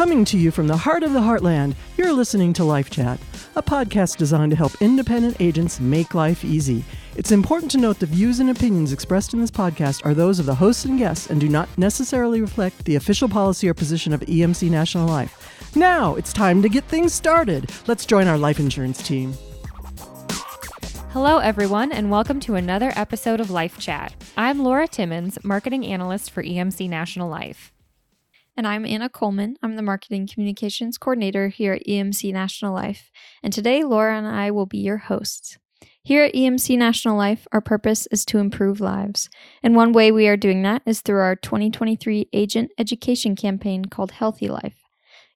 Coming to you from the heart of the heartland, you're listening to Life Chat, a podcast designed to help independent agents make life easy. It's important to note the views and opinions expressed in this podcast are those of the hosts and guests and do not necessarily reflect the official policy or position of EMC National Life. Now, it's time to get things started. Let's join our life insurance team. Hello, everyone, and welcome to another episode of Life Chat. I'm Laura Timmins, Marketing Analyst for EMC National Life. And I'm Anna Coleman. I'm the Marketing Communications Coordinator here at EMC National Life. And today, Laura and I will be your hosts. Here at EMC National Life, our purpose is to improve lives. And one way we are doing that is through our 2023 agent education campaign called Healthy Life.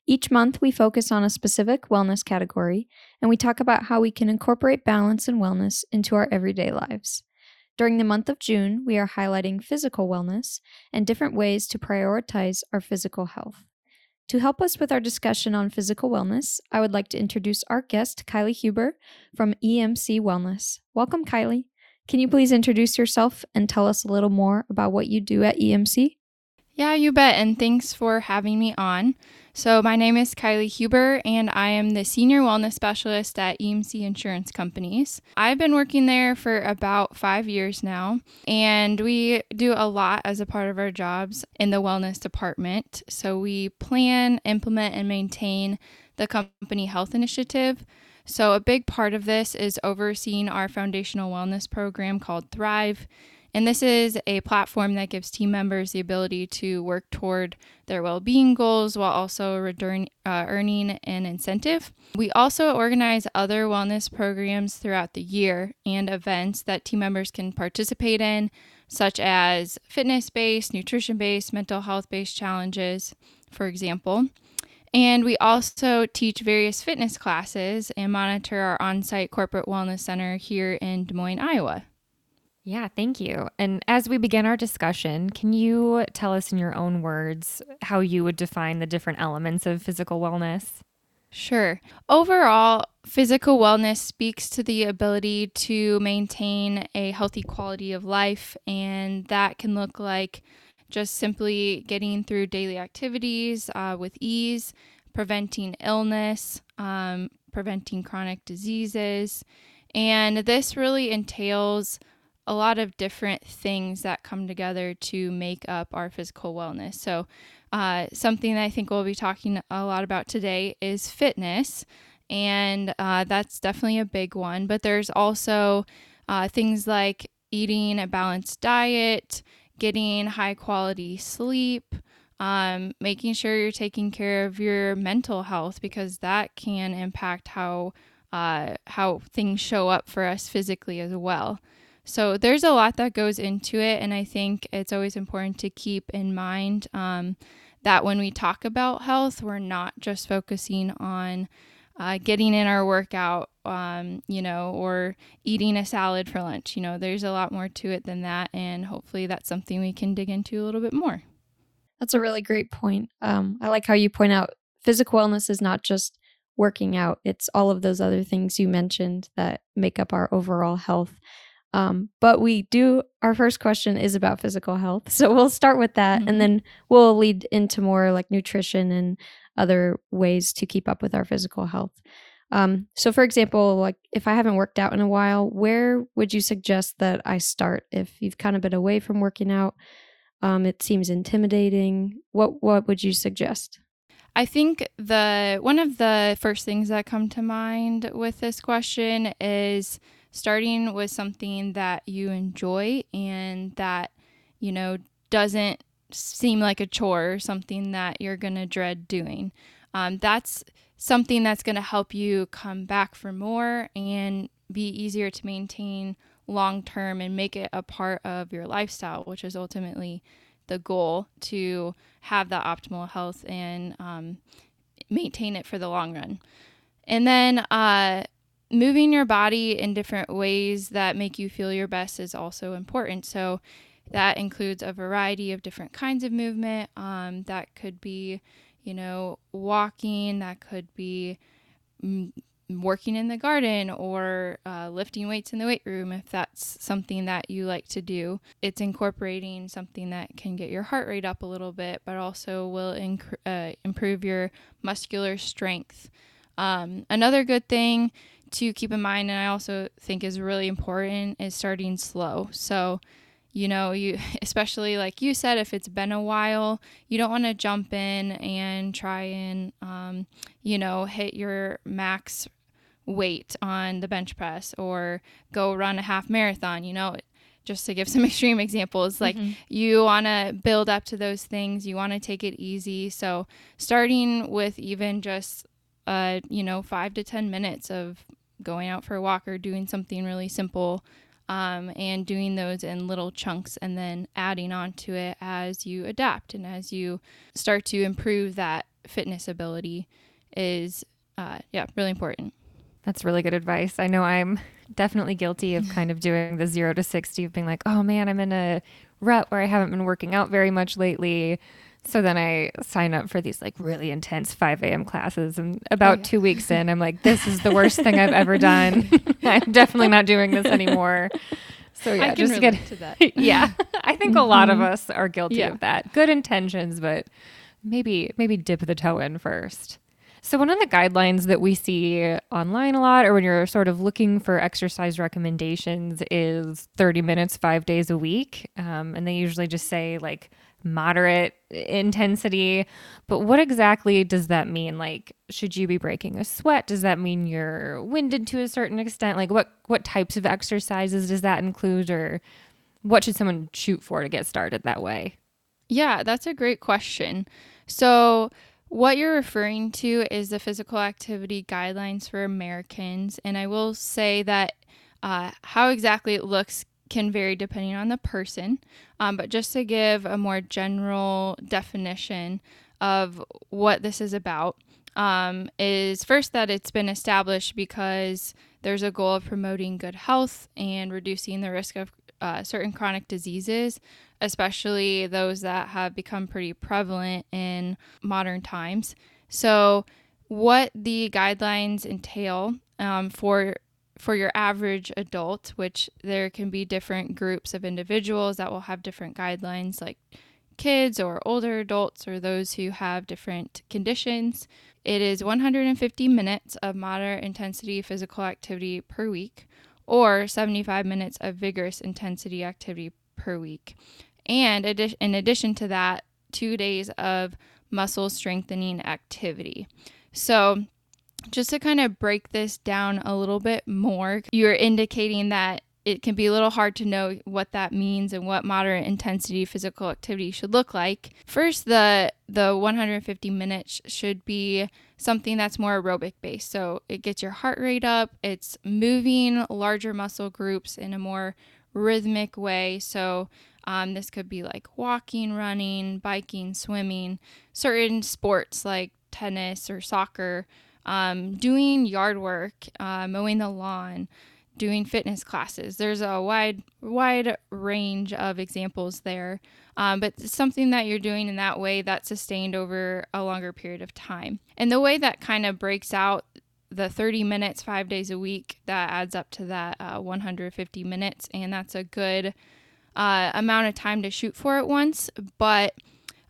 Each month, we focus on a specific wellness category and we talk about how we can incorporate balance and wellness into our everyday lives. During the month of June, we are highlighting physical wellness and different ways to prioritize our physical health. To help us with our discussion on physical wellness, I would like to introduce our guest, Kiley Huber from EMC Wellness. Welcome, Kiley. Can you please introduce yourself and tell us a little more about what you do at EMC? Yeah, you bet. And thanks for having me on. So, my name is Kiley Huber, and I am the Senior Wellness Specialist at EMC Insurance Companies. I've been working there for about five years now, and we do a lot as a part of our jobs in the wellness department. So, we plan, implement, and maintain the company health initiative. So, a big part of this is overseeing our foundational wellness program called Thrive. And this is a platform that gives team members the ability to work toward their well being goals while also return, uh, earning an incentive. We also organize other wellness programs throughout the year and events that team members can participate in, such as fitness based, nutrition based, mental health based challenges, for example. And we also teach various fitness classes and monitor our on site corporate wellness center here in Des Moines, Iowa. Yeah, thank you. And as we begin our discussion, can you tell us in your own words how you would define the different elements of physical wellness? Sure. Overall, physical wellness speaks to the ability to maintain a healthy quality of life, and that can look like just simply getting through daily activities uh, with ease, preventing illness, um, preventing chronic diseases. And this really entails a lot of different things that come together to make up our physical wellness. So, uh, something that I think we'll be talking a lot about today is fitness, and uh, that's definitely a big one. But there's also uh, things like eating a balanced diet, getting high quality sleep. Um, making sure you're taking care of your mental health because that can impact how uh, how things show up for us physically as well. So there's a lot that goes into it, and I think it's always important to keep in mind um, that when we talk about health, we're not just focusing on uh, getting in our workout, um, you know, or eating a salad for lunch. You know, there's a lot more to it than that, and hopefully that's something we can dig into a little bit more. That's a really great point. Um, I like how you point out physical wellness is not just working out, it's all of those other things you mentioned that make up our overall health. Um, but we do, our first question is about physical health. So we'll start with that mm-hmm. and then we'll lead into more like nutrition and other ways to keep up with our physical health. Um, so, for example, like if I haven't worked out in a while, where would you suggest that I start? If you've kind of been away from working out, um, it seems intimidating. What what would you suggest? I think the one of the first things that come to mind with this question is starting with something that you enjoy and that, you know, doesn't seem like a chore or something that you're going to dread doing. Um, that's something that's going to help you come back for more and be easier to maintain long term and make it a part of your lifestyle, which is ultimately the goal to have that optimal health and um, maintain it for the long run. And then uh, moving your body in different ways that make you feel your best is also important. So that includes a variety of different kinds of movement. Um, that could be, you know, walking, that could be mm, working in the garden or uh, lifting weights in the weight room if that's something that you like to do. It's incorporating something that can get your heart rate up a little bit, but also will inc- uh, improve your muscular strength. Um, another good thing to keep in mind, and I also think is really important, is starting slow. So, you know, you especially like you said, if it's been a while, you don't want to jump in and try and, um, you know, hit your max weight on the bench press or go run a half marathon. You know, just to give some extreme examples, like mm-hmm. you want to build up to those things, you want to take it easy. So, starting with even just, uh, you know, five to 10 minutes of going out for a walk or doing something really simple um, and doing those in little chunks and then adding on to it as you adapt and as you start to improve that fitness ability is uh, yeah really important. That's really good advice. I know i'm definitely guilty of kind of doing the zero to 60 of being like oh man i'm in a rut where i haven't been working out very much lately so then I sign up for these like really intense 5 a.m. classes. And about oh, yeah. two weeks in, I'm like, this is the worst thing I've ever done. I'm definitely not doing this anymore. So yeah, I just get to that. yeah. I think a lot of mm-hmm. us are guilty yeah. of that. Good intentions, but maybe maybe dip the toe in first. So one of the guidelines that we see online a lot or when you're sort of looking for exercise recommendations is 30 minutes 5 days a week. Um, and they usually just say like moderate intensity. But what exactly does that mean? Like, should you be breaking a sweat? Does that mean you're winded to a certain extent? Like, what what types of exercises does that include, or what should someone shoot for to get started that way? Yeah, that's a great question. So, what you're referring to is the physical activity guidelines for Americans, and I will say that uh, how exactly it looks can vary depending on the person. Um, but just to give a more general definition of what this is about, um, is first that it's been established because there's a goal of promoting good health and reducing the risk of uh, certain chronic diseases, especially those that have become pretty prevalent in modern times. So, what the guidelines entail um, for for your average adult, which there can be different groups of individuals that will have different guidelines, like kids or older adults or those who have different conditions. It is 150 minutes of moderate intensity physical activity per week or 75 minutes of vigorous intensity activity per week. And in addition to that, two days of muscle strengthening activity. So, just to kind of break this down a little bit more, you're indicating that it can be a little hard to know what that means and what moderate intensity physical activity should look like. First, the the 150 minutes should be something that's more aerobic based. So it gets your heart rate up, it's moving larger muscle groups in a more rhythmic way. So um, this could be like walking, running, biking, swimming, certain sports like tennis or soccer um, doing yard work, uh, mowing the lawn, doing fitness classes. There's a wide wide range of examples there, um, but something that you're doing in that way that's sustained over a longer period of time. And the way that kind of breaks out the 30 minutes five days a week that adds up to that uh, 150 minutes, and that's a good uh, amount of time to shoot for at once. But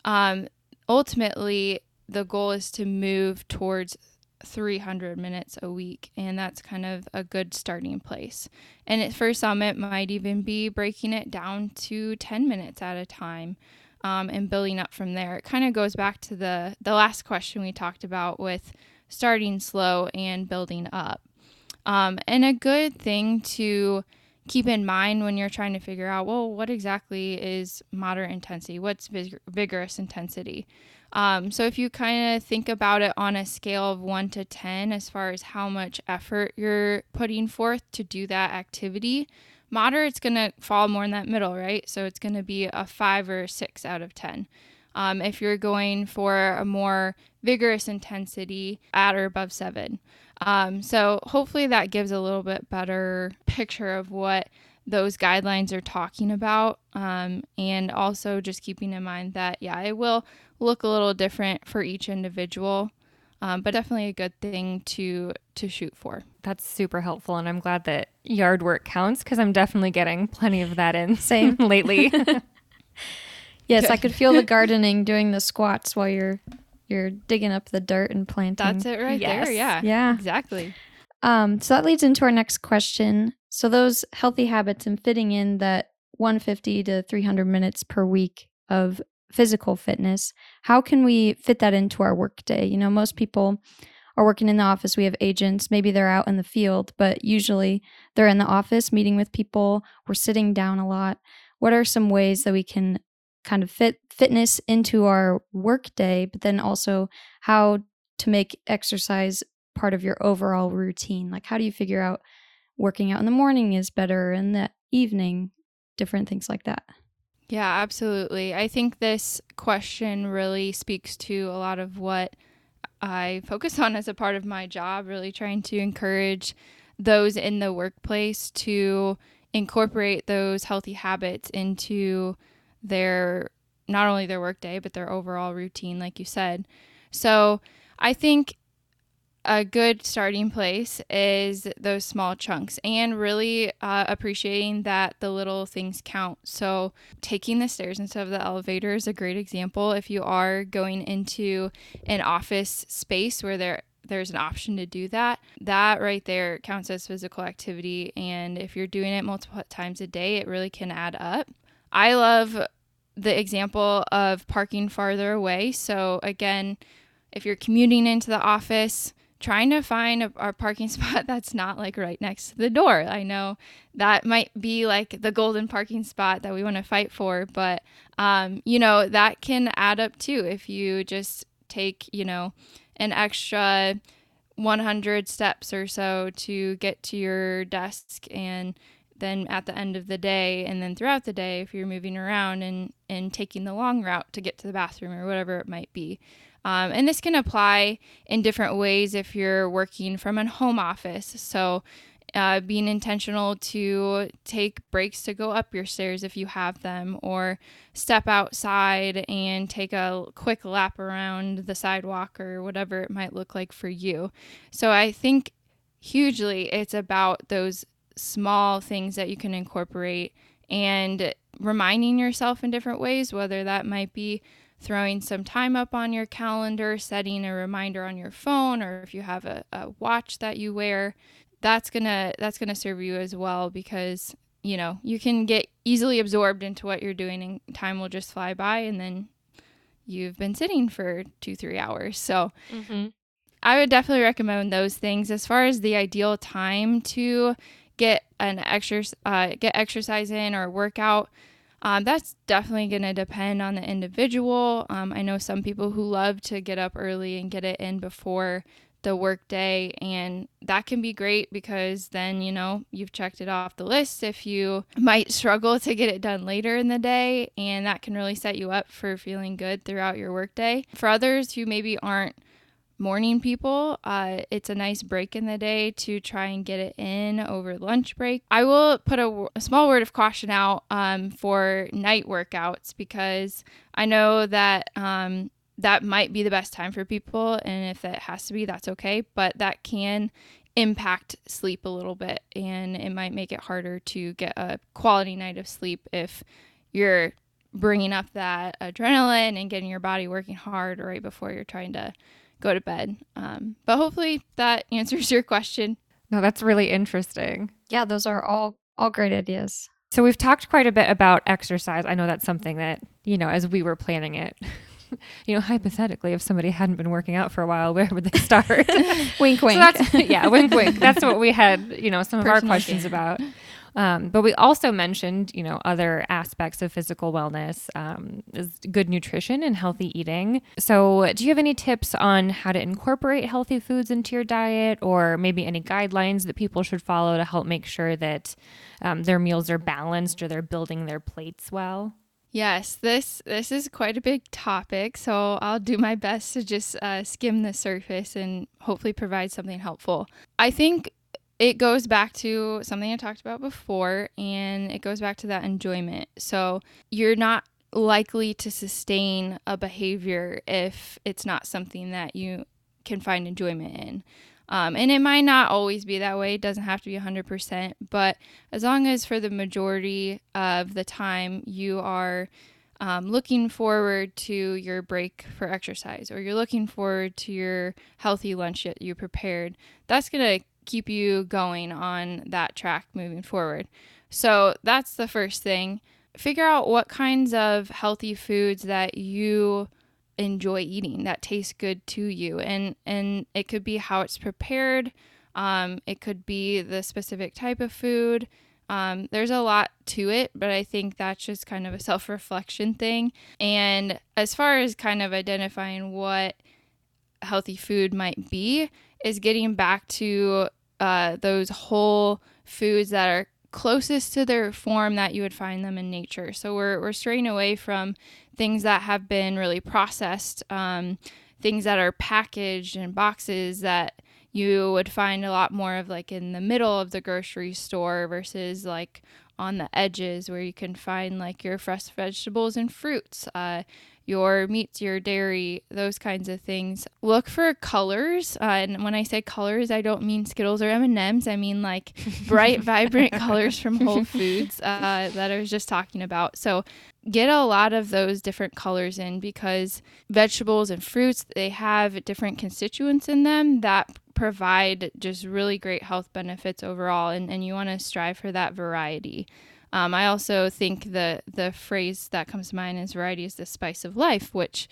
um, ultimately, the goal is to move towards 300 minutes a week, and that's kind of a good starting place. And at first, Summit might even be breaking it down to 10 minutes at a time um, and building up from there. It kind of goes back to the, the last question we talked about with starting slow and building up. Um, and a good thing to keep in mind when you're trying to figure out, well, what exactly is moderate intensity? What's vig- vigorous intensity? Um, so if you kind of think about it on a scale of one to 10, as far as how much effort you're putting forth to do that activity, moderate's going to fall more in that middle, right? So it's going to be a five or a six out of 10. Um, if you're going for a more vigorous intensity at or above seven. Um, so hopefully that gives a little bit better picture of what those guidelines are talking about. Um, and also just keeping in mind that, yeah, it will look a little different for each individual. um, but definitely a good thing to to shoot for. That's super helpful, and I'm glad that yard work counts because I'm definitely getting plenty of that in. Same lately. yes, good. I could feel the gardening doing the squats while you're you're digging up the dirt and planting. That's it right yes. there. Yeah. Yeah. Exactly. Um, so that leads into our next question. So those healthy habits and fitting in that 150 to 300 minutes per week of physical fitness, how can we fit that into our workday? You know, most people are working in the office. We have agents, maybe they're out in the field, but usually they're in the office meeting with people. We're sitting down a lot. What are some ways that we can kind of fit fitness into our workday, but then also how to make exercise part of your overall routine? Like, how do you figure out working out in the morning is better in the evening? Different things like that. Yeah, absolutely. I think this question really speaks to a lot of what I focus on as a part of my job, really trying to encourage those in the workplace to incorporate those healthy habits into their not only their workday but their overall routine like you said. So, I think a good starting place is those small chunks and really uh, appreciating that the little things count. So, taking the stairs instead of the elevator is a great example. If you are going into an office space where there there's an option to do that, that right there counts as physical activity. And if you're doing it multiple times a day, it really can add up. I love the example of parking farther away. So, again, if you're commuting into the office, trying to find a, a, parking spot that's not like right next to the door. I know that might be like the golden parking spot that we want to fight for, but um, you know, that can add up too if you just take, you know, an extra 100 steps or so to get to your desk and then at the end of the day and then throughout the day if you're moving around and and taking the long route to get to the bathroom or whatever it might be um, and this can apply in different ways if you're working from a home office. So, uh, being intentional to take breaks to go up your stairs if you have them, or step outside and take a quick lap around the sidewalk or whatever it might look like for you. So, I think hugely it's about those small things that you can incorporate and reminding yourself in different ways, whether that might be throwing some time up on your calendar, setting a reminder on your phone, or if you have a, a watch that you wear, that's gonna that's gonna serve you as well because you know you can get easily absorbed into what you're doing and time will just fly by and then you've been sitting for two three hours so mm-hmm. i would definitely recommend those things as far as the ideal time to get an exercise uh, get exercise in or workout um, that's definitely going to depend on the individual. Um, I know some people who love to get up early and get it in before the workday, and that can be great because then you know you've checked it off the list. If you might struggle to get it done later in the day, and that can really set you up for feeling good throughout your workday. For others who maybe aren't morning people. Uh, it's a nice break in the day to try and get it in over lunch break. I will put a, a small word of caution out um, for night workouts because I know that um, that might be the best time for people. And if it has to be, that's okay. But that can impact sleep a little bit and it might make it harder to get a quality night of sleep if you're bringing up that adrenaline and getting your body working hard right before you're trying to go to bed. Um, but hopefully that answers your question. No, that's really interesting. Yeah, those are all all great ideas. So we've talked quite a bit about exercise. I know that's something that, you know, as we were planning it, you know, hypothetically, if somebody hadn't been working out for a while, where would they start? wink, wink. So yeah, wink, wink. That's what we had, you know, some of Personal our questions about. Um, but we also mentioned, you know, other aspects of physical wellness um, is good nutrition and healthy eating. So, do you have any tips on how to incorporate healthy foods into your diet, or maybe any guidelines that people should follow to help make sure that um, their meals are balanced or they're building their plates well? Yes, this this is quite a big topic, so I'll do my best to just uh, skim the surface and hopefully provide something helpful. I think it goes back to something I talked about before, and it goes back to that enjoyment. So you're not likely to sustain a behavior if it's not something that you can find enjoyment in. Um, and it might not always be that way. It doesn't have to be 100%. But as long as for the majority of the time you are um, looking forward to your break for exercise or you're looking forward to your healthy lunch that you prepared, that's going to keep you going on that track moving forward. So that's the first thing. Figure out what kinds of healthy foods that you enjoy eating that taste good to you and and it could be how it's prepared um, it could be the specific type of food um, there's a lot to it but i think that's just kind of a self-reflection thing and as far as kind of identifying what healthy food might be is getting back to uh, those whole foods that are closest to their form that you would find them in nature. So we're, we're straying away from things that have been really processed, um, things that are packaged in boxes that you would find a lot more of like in the middle of the grocery store versus like on the edges where you can find like your fresh vegetables and fruits. Uh, your meats, your dairy, those kinds of things. Look for colors, uh, and when I say colors, I don't mean Skittles or M and M's. I mean like bright, vibrant colors from Whole Foods uh, that I was just talking about. So get a lot of those different colors in because vegetables and fruits they have different constituents in them that provide just really great health benefits overall, and, and you want to strive for that variety. Um, I also think the the phrase that comes to mind is variety is the spice of life, which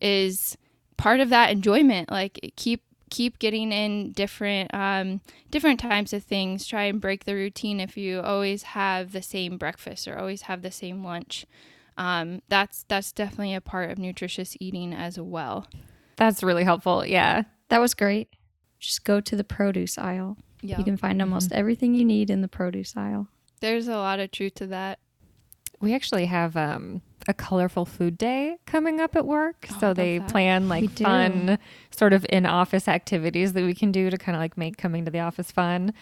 is part of that enjoyment. Like keep keep getting in different um, different types of things. Try and break the routine if you always have the same breakfast or always have the same lunch. Um, that's that's definitely a part of nutritious eating as well. That's really helpful. Yeah, that was great. Just go to the produce aisle. Yep. You can find almost mm-hmm. everything you need in the produce aisle. There's a lot of truth to that. We actually have um, a colorful food day coming up at work. Oh, so they that. plan like fun sort of in office activities that we can do to kind of like make coming to the office fun.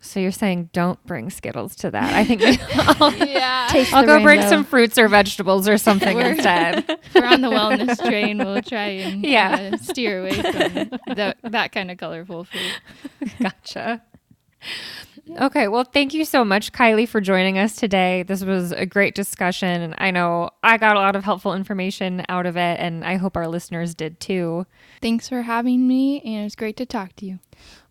So you're saying don't bring Skittles to that. I think I'll, yeah. I'll go rainbow. bring some fruits or vegetables or something instead. we're on the wellness train. We'll try and yeah. Uh, steer away from the, that kind of colorful food. Gotcha. Okay, well, thank you so much, Kiley, for joining us today. This was a great discussion, and I know I got a lot of helpful information out of it, and I hope our listeners did too. Thanks for having me, and it's great to talk to you.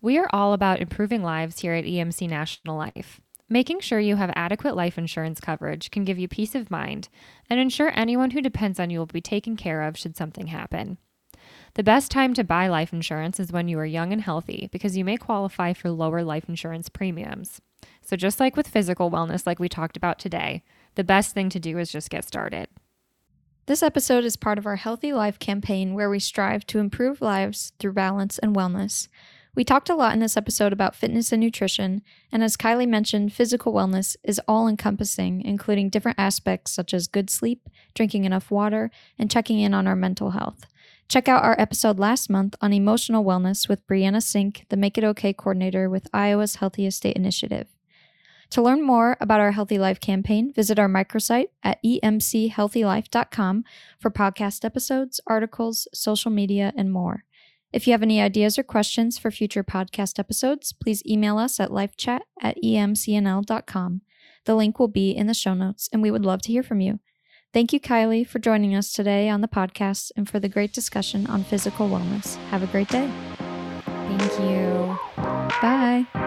We are all about improving lives here at EMC National Life. Making sure you have adequate life insurance coverage can give you peace of mind and ensure anyone who depends on you will be taken care of should something happen. The best time to buy life insurance is when you are young and healthy because you may qualify for lower life insurance premiums. So, just like with physical wellness, like we talked about today, the best thing to do is just get started. This episode is part of our Healthy Life campaign where we strive to improve lives through balance and wellness. We talked a lot in this episode about fitness and nutrition, and as Kiley mentioned, physical wellness is all encompassing, including different aspects such as good sleep, drinking enough water, and checking in on our mental health. Check out our episode last month on emotional wellness with Brianna Sink, the Make It Okay coordinator with Iowa's Healthiest State Initiative. To learn more about our Healthy Life campaign, visit our microsite at emchealthylife.com for podcast episodes, articles, social media, and more. If you have any ideas or questions for future podcast episodes, please email us at lifechat at emcnl.com. The link will be in the show notes, and we would love to hear from you. Thank you, Kiley, for joining us today on the podcast and for the great discussion on physical wellness. Have a great day. Thank you. Bye.